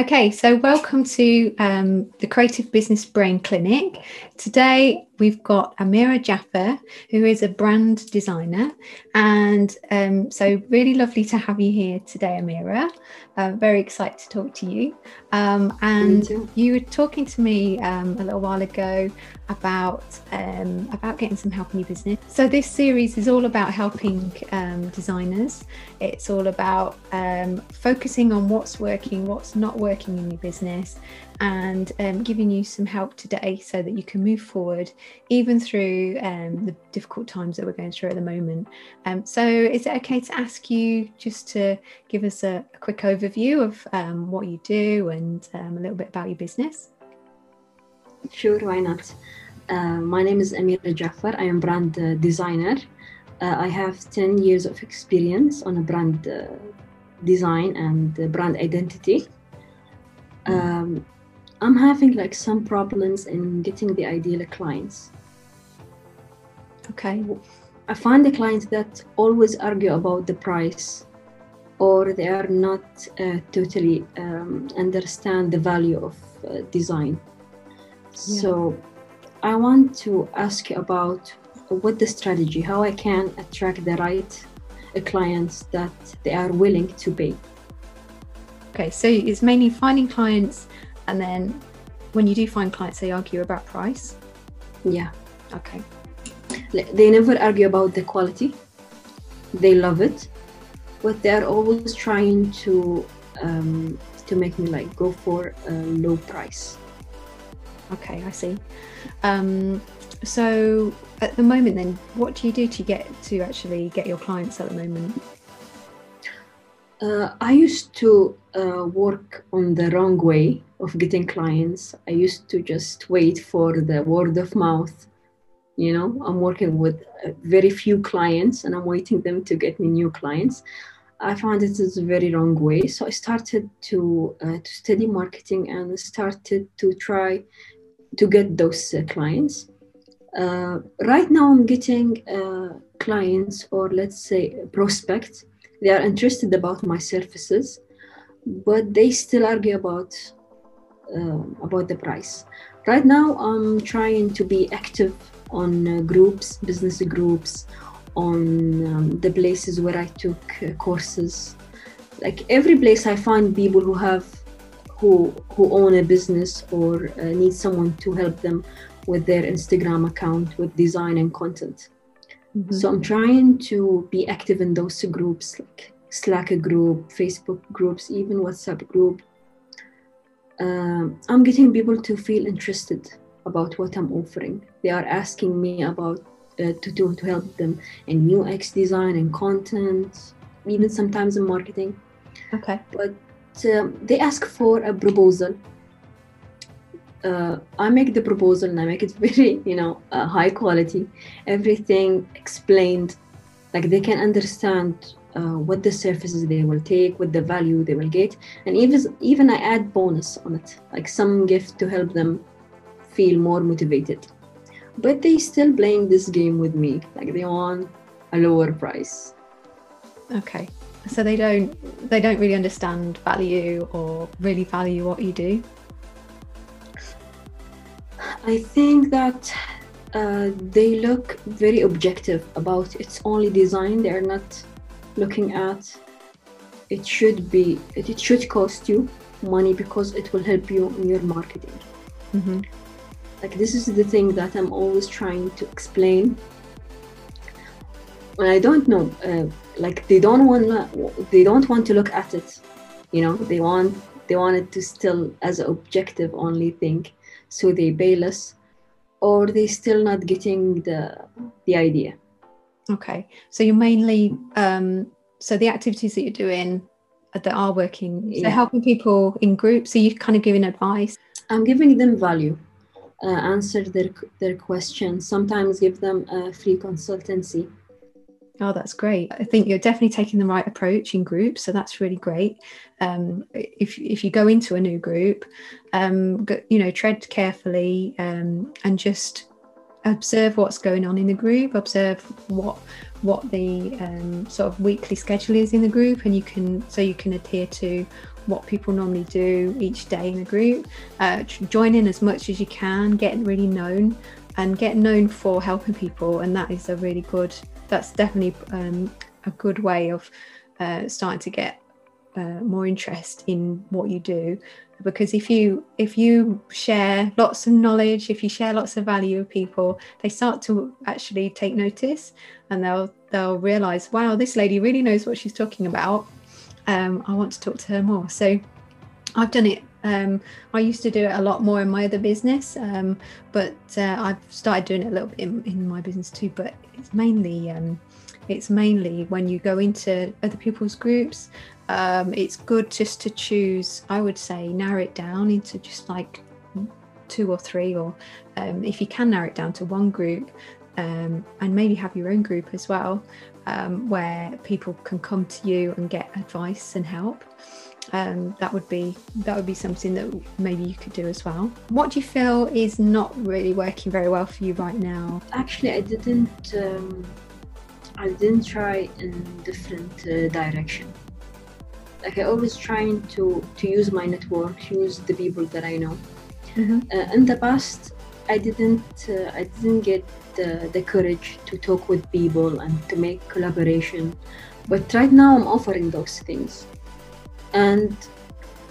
Okay, so welcome to um, the Creative Business Brain Clinic. Today we've got Ameera Jaffer, who is a brand designer. And um, so, really lovely to have you here today, Ameera. Uh, very excited to talk to you. Um, and you were talking to me um, a little while ago about um, about getting some help in your business. So this series is all about helping um, designers. It's all about um, focusing on what's working, what's not working in your business, and um, giving you some help today so that you can move forward, even through um, the difficult times that we're going through at the moment. Um, so is it okay to ask you just to give us a, a quick overview of what you do and a little bit about your business? Sure, why not? Uh, my name is Ameera Jaffer. I am brand uh, designer. Uh, I have 10 years of experience on a brand uh, design and brand identity. Um, I'm having like some problems in getting the ideal clients. Okay. I find the clients that always argue about the price or they are not uh, totally um, understand the value of uh, design. Yeah. So I want to ask you about what the strategy, how I can attract the right uh, clients that they are willing to pay. Okay, so it's mainly finding clients, and then when you do find clients, they argue about price. Yeah. Okay. They never argue about the quality. They love it, but they are always trying to um, to make me like go for a low price. Okay, I see. Um, so at the moment, then, what do you do to get to actually get your clients at the moment? Uh, I used to uh, work on the wrong way of getting clients. I used to just wait for the word of mouth. You know, I'm working with uh, very few clients and I'm waiting them to get me new clients. I found it is a very wrong way. So I started to uh, to study marketing and started to try to get those uh, clients. Uh, right now, I'm getting clients or let's say prospects. They are interested about my services, but they still argue about um, about the price. Right now, I'm trying to be active on uh, groups, business groups, on um, the places where I took uh, courses. Like every place, I find people who have who who own a business or uh, need someone to help them with their Instagram account with design and content. Mm-hmm. So I'm trying to be active in those groups like Slack group, Facebook groups, even WhatsApp group. Um, I'm getting people to feel interested about what I'm offering. They are asking me about uh, to do to help them in UX design and content, even sometimes in marketing. Okay. But um, they ask for a proposal. Uh, I make the proposal and I make it very, you know, uh, high quality. Everything explained, like they can understand uh, what the services they will take, what the value they will get, and even even I add bonus on it, like some gift to help them feel more motivated. But they still playing this game with me, like they want a lower price. Okay so they don't they don't really understand value or really value what you do i think that uh, they look very objective about its only design they're not looking at it should be it should cost you money because it will help you in your marketing mm-hmm. like this is the thing that i'm always trying to explain And I don't know. Uh, like they don't want they don't want to look at it. You know, they want they want it to still as objective only thing. So they bail us, or they still not getting the the idea. Okay, so you're mainly um, so the activities that you're doing that are working, so yeah. helping people in groups. So you're kind of giving advice. I'm giving them value. Uh, answer their their questions sometimes give them a free consultancy Oh, that's great. I think you're definitely taking the right approach in groups. So that's really great. Um, if, if you go into a new group, um, you know, tread carefully um, and just observe what's going on in the group, observe what what the um, sort of weekly schedule is in the group and you can so you can adhere to what people normally do each day in a group. Uh, join in as much as you can, get really known, and get known for helping people. And that is a really good. That's definitely um, a good way of uh, starting to get uh, more interest in what you do because if you if you share lots of knowledge if you share lots of value with people they start to actually take notice and they'll they'll realize wow this lady really knows what she's talking about um, i want to talk to her more so i've done it um, i used to do it a lot more in my other business um, but uh, i've started doing it a little bit in, in my business too but it's mainly um, it's mainly when you go into other people's groups um, it's good just to choose, I would say, narrow it down into just like two or three, or um, if you can narrow it down to one group, um, and maybe have your own group as well, um, where people can come to you and get advice and help. Um, that would be that would be something that maybe you could do as well. What do you feel is not really working very well for you right now? Actually, I didn't. Um, I didn't try in different uh, direction like I always trying to to use my network, use the people that I know. Mm-hmm. Uh, in the past, I didn't uh, I didn't get the, the courage to talk with people and to make collaboration, but right now I'm offering those things, and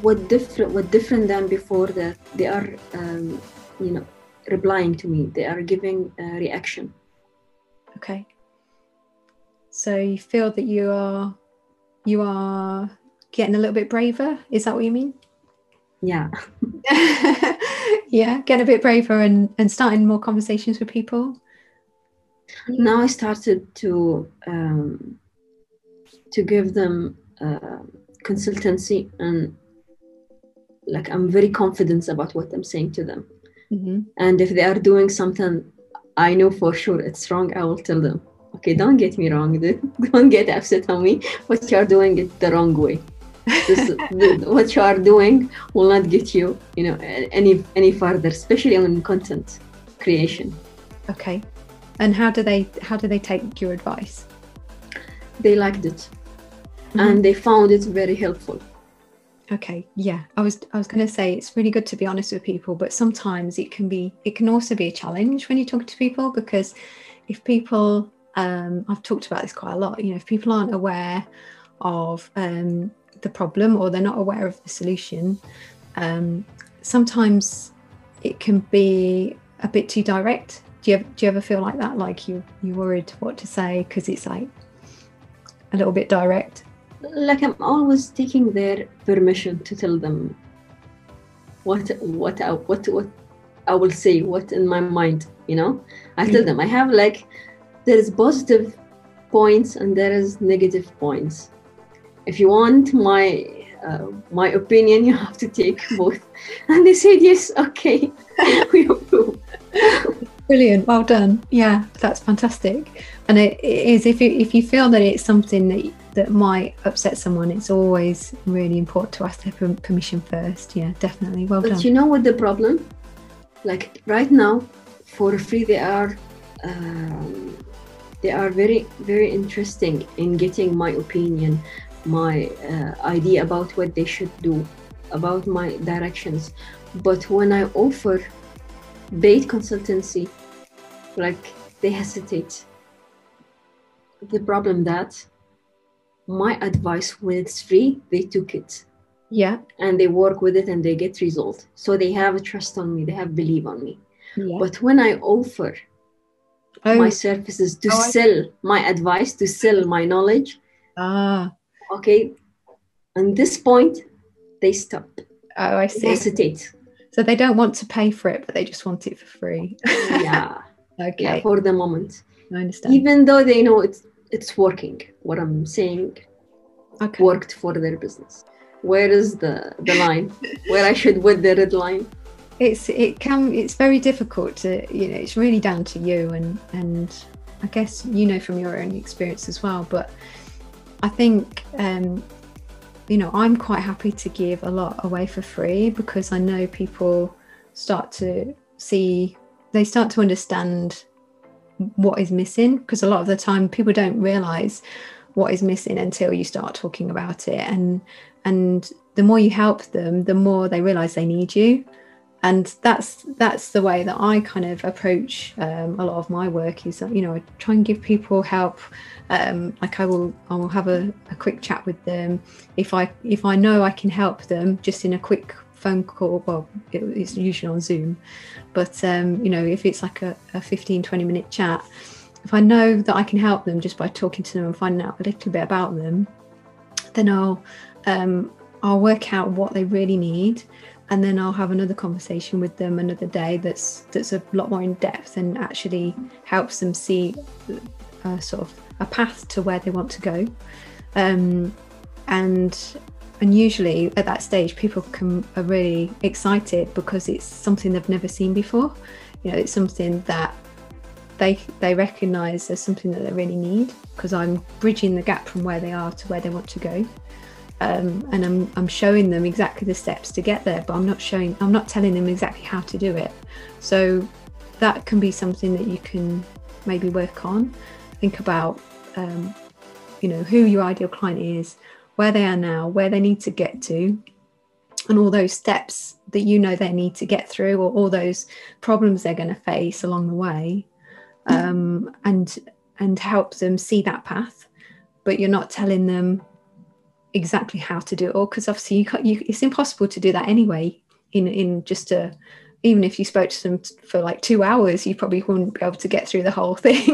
what different what different than before that they are um, you know replying to me they are giving a reaction okay so you feel that you are you are getting a little bit braver. Is that what you mean? Yeah. yeah, getting a bit braver and, and starting more conversations with people. Now I started to um, to give them uh, consultancy and like I'm very confident about what I'm saying to them. Mm-hmm. And if they are doing something I know for sure it's wrong, I will tell them. Okay, don't get me wrong. Don't get upset on me. What you're doing it the wrong way this, what you are doing will not get you you know any any further especially on content creation okay and how do they how do they take your advice they liked it mm-hmm. and they found it very helpful okay yeah i was i was going to say it's really good to be honest with people but sometimes it can be it can also be a challenge when you talk to people because if people um, i've talked about this quite a lot you know if people aren't aware of um, the problem or they're not aware of the solution, um, sometimes it can be a bit too direct. Do you, ever, do you ever feel like that? Like you you worried what to say because it's like a little bit direct? Like I'm always taking their permission to tell them what what I, what what I will say, what in my mind. You know, I tell mm. them I have like there is positive points and there is negative points if you want my uh, my opinion, you have to take both. And they said, yes, okay, we. Brilliant, well done. Yeah, that's fantastic. And it, it is if you if you feel that it's something that that might upset someone, it's always really important to ask their permission first. Yeah, definitely. Well but done. But you know what the problem? Like right now, for free, they are. Um, they are very very interesting in getting my opinion my uh, idea about what they should do, about my directions. But when I offer paid consultancy, like they hesitate. The problem that my advice when it's free, they took it. Yeah. And they work with it and they get result. So they have a trust on me, they have belief on me. Yeah. But when I offer oh. my services to oh, sell my advice, to sell my knowledge, ah okay and this point they stop oh i see they hesitate so they don't want to pay for it but they just want it for free yeah okay. Yeah, for the moment. I understand. Even though they know it's it's working what i'm saying okay. worked for their business. Where is the the line? Where i should put the red line? It's it can it's very difficult to you know it's really down to you and and i guess you know from your own experience as well but I think, um, you know, I'm quite happy to give a lot away for free because I know people start to see, they start to understand what is missing because a lot of the time people don't realize what is missing until you start talking about it and and the more you help them, the more they realize they need you. And that's that's the way that I kind of approach um, a lot of my work. Is you know I try and give people help. Um, like I will I will have a, a quick chat with them if I if I know I can help them just in a quick phone call well it, it's usually on zoom but um, you know if it's like a, a 15 20 minute chat if i know that i can help them just by talking to them and finding out a little bit about them then i'll um, i'll work out what they really need and then i'll have another conversation with them another day that's that's a lot more in depth and actually helps them see a sort of a path to where they want to go. Um, and and usually at that stage people can are really excited because it's something they've never seen before. You know it's something that they they recognize as something that they really need because i'm bridging the gap from where they are to where they want to go. Um, and I'm, I'm showing them exactly the steps to get there but i'm not showing i'm not telling them exactly how to do it. So that can be something that you can maybe work on. Think about um, you know who your ideal client is where they are now, where they need to get to, and all those steps that you know they need to get through, or all those problems they're going to face along the way, um, and and help them see that path. But you're not telling them exactly how to do it all because obviously you, you, it's impossible to do that anyway. In in just a even if you spoke to them for like two hours, you probably wouldn't be able to get through the whole thing.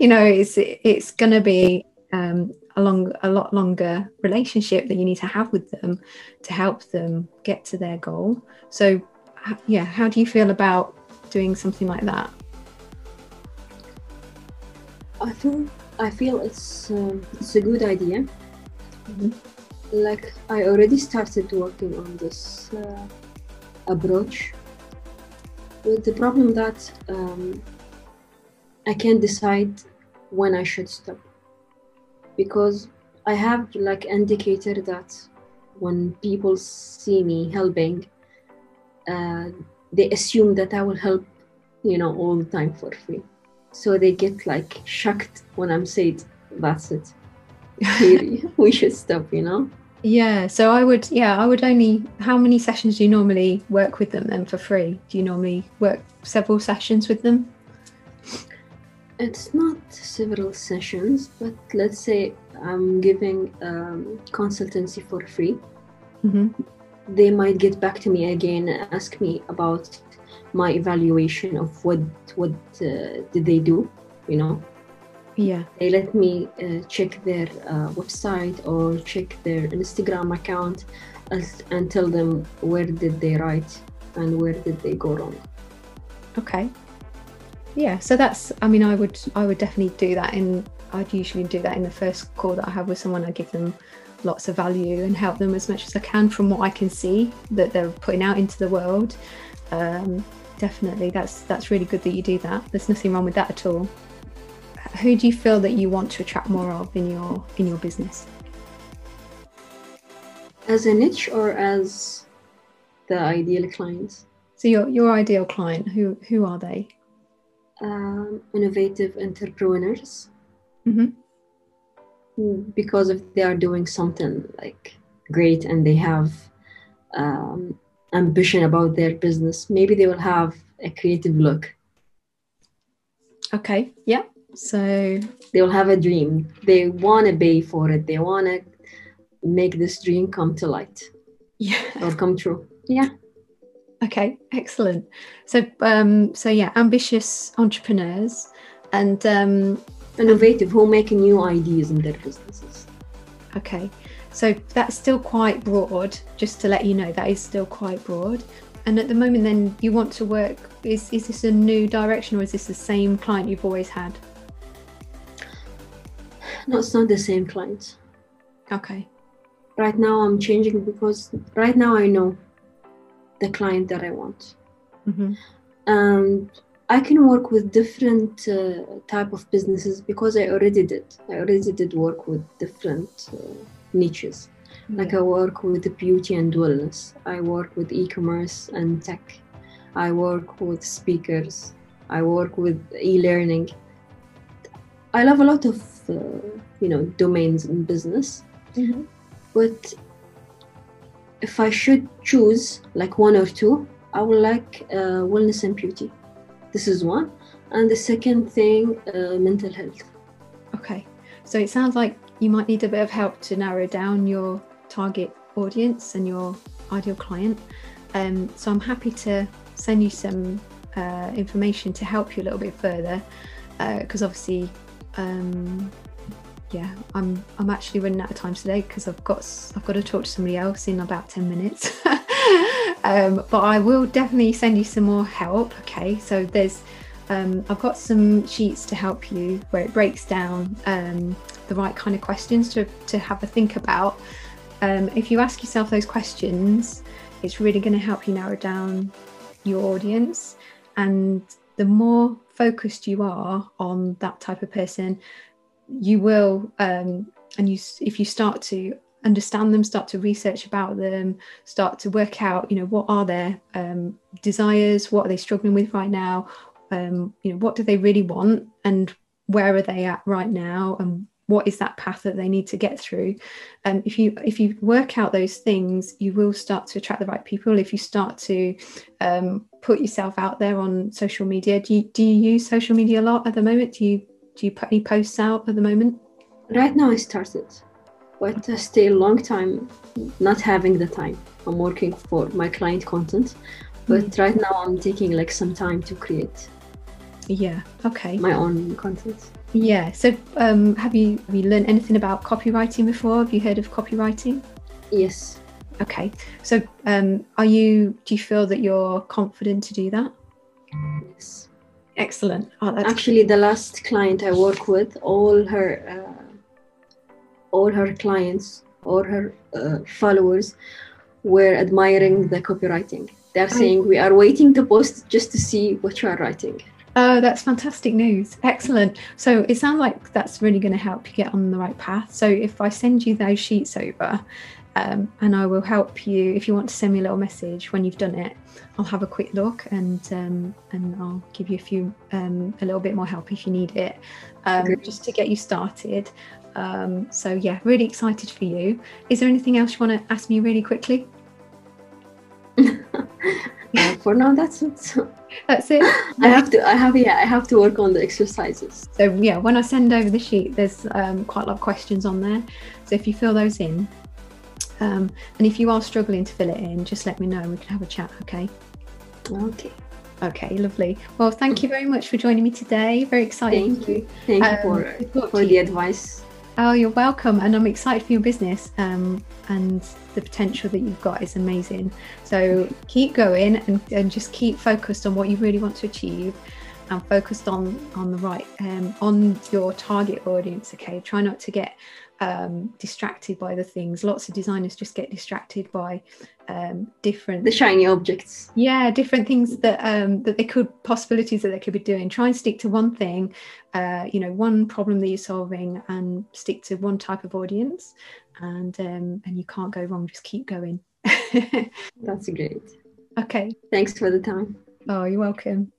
you know, it's it's going to be um, a long a lot longer relationship that you need to have with them to help them get to their goal. So yeah how do you feel about doing something like that? I feel i feel it's um, it's a good idea. Mm-hmm. like i already started working on this uh, approach. With the problem that um, i can't decide when i should stop because I have like indicator that when people see me helping, uh, they assume that I will help, you know, all the time for free. So they get like shocked when I'm saying that's it. we should stop, you know. Yeah, so I would, yeah, I would only. How many sessions do you normally work with them then for free? Do you normally work several sessions with them? It's not several sessions, but let's say I'm giving um, consultancy for free. Mm-hmm. They might get back to me again and ask me about my evaluation of what what uh, did they do, you know. Yeah. They let me uh, check their uh, website or check their Instagram account and tell them where did they write and where did they go wrong. Okay yeah so that's i mean i would i would definitely do that in i'd usually do that in the first call that i have with someone. I give them lots of value and help them as much as i can from what i can see that they're putting out into the world. Um, definitely that's that's really good that you do that. There's nothing wrong with that at all. Who do you feel that you want to attract more of in your in your business? As a niche or as the ideal clients so your your ideal client who who are they um, innovative entrepreneurs mm-hmm. because if they are doing something like great and they have um, ambition about their business maybe they will have a creative look. Okay. Yeah. So they will have a dream. They want to pay for it. They want to make this dream come to light. yeah. Or come true. Yeah Okay, excellent. So, um, so yeah, ambitious entrepreneurs and um, innovative who make new ideas in their businesses. Okay, so that's still quite broad. Just to let you know, that is still quite broad. And at the moment, then you want to work. Is is this a new direction, or is this the same client you've always had? No, it's not the same client. Okay. Right now, I'm changing because right now I know the client that I want. Mm-hmm. And I can work with different uh, type of businesses because I already did. I already did work with different uh, niches. Yeah. Like I work with beauty and wellness. I work with e-commerce and tech. I work with speakers. I work with e-learning. I love a lot of uh, you know domains in business, mm-hmm. but if I should choose like one or two, I would like uh, wellness and beauty. This is one. And the second thing, uh, mental health. Okay. So it sounds like you might need a bit of help to narrow down your target audience and your ideal client. Um, so I'm happy to send you some uh, information to help you a little bit further because uh, obviously um, yeah i'm i'm actually running out of time today because i've got i've got to talk to somebody else in about 10 minutes um, but i will definitely send you some more help okay so there's um, I've got some sheets to help you where it breaks down um, the right kind of questions to, to have a think about. Um, if you ask yourself those questions, it's really going to help you narrow down your audience. And the more focused you are on that type of person, you will, um, and you, if you start to understand them, start to research about them, start to work out, you know, what are their um, desires, what are they struggling with right now, um, you know, what do they really want, and where are they at right now, and what is that path that they need to get through and um, if you if you work out those things you will start to attract the right people. If you start to um, put yourself out there on social media do you do you use social media a lot at the moment? Do you do you put any posts out at the moment right now i started but uh, still a long time not having the time i'm working for my client content but mm. right now i'm taking like some time to create yeah okay my own content yeah. So, um, have you have you learned anything about copywriting before? Have you heard of copywriting? Yes. Okay. So, um, are you? Do you feel that you're confident to do that? Yes. Excellent. Oh, Actually, the last client I work with, all her, uh, all her clients, all her uh, followers, were admiring the copywriting. They're saying, "We are waiting to post just to see what you are writing." Oh, that's fantastic news. Excellent. So it sounds like that's really going to help you get on the right path. So if I send you those sheets over, um, and I will help you if you want to send me a little message when you've done it. I'll have a quick look and um, and I'll give you a few um, a little bit more help if you need it, um, just to get you started. Um, so yeah, really excited for you. Is there anything else you want to ask me really quickly? uh, for now, that's it. That's it. I have to. I have. Yeah, I have to work on the exercises. So yeah, when I send over the sheet, there's um, quite a lot of questions on there. So if you fill those in, um, and if you are struggling to fill it in, just let me know. We can have a chat. Okay. Okay. Okay, lovely. Well, thank you very much for joining me today. Very excited. Thank you. Thank um, you for, for the advice. Oh, you're welcome. And I'm excited for your business. Um, and the potential that you've got is amazing. So keep going and, and just keep focused on what you really want to achieve and focused on on the right um, on your target audience okay? Try not to get um, distracted by the things. Lots of designers just get distracted by um, different the shiny objects. Yeah different things that um, that they could possibilities that they could be doing. Try and stick to one thing uh, you know one problem that you're solving and stick to one type of audience. And um, and you can't go wrong just keep going. That's great. Okay. Thanks for the time. Oh you're welcome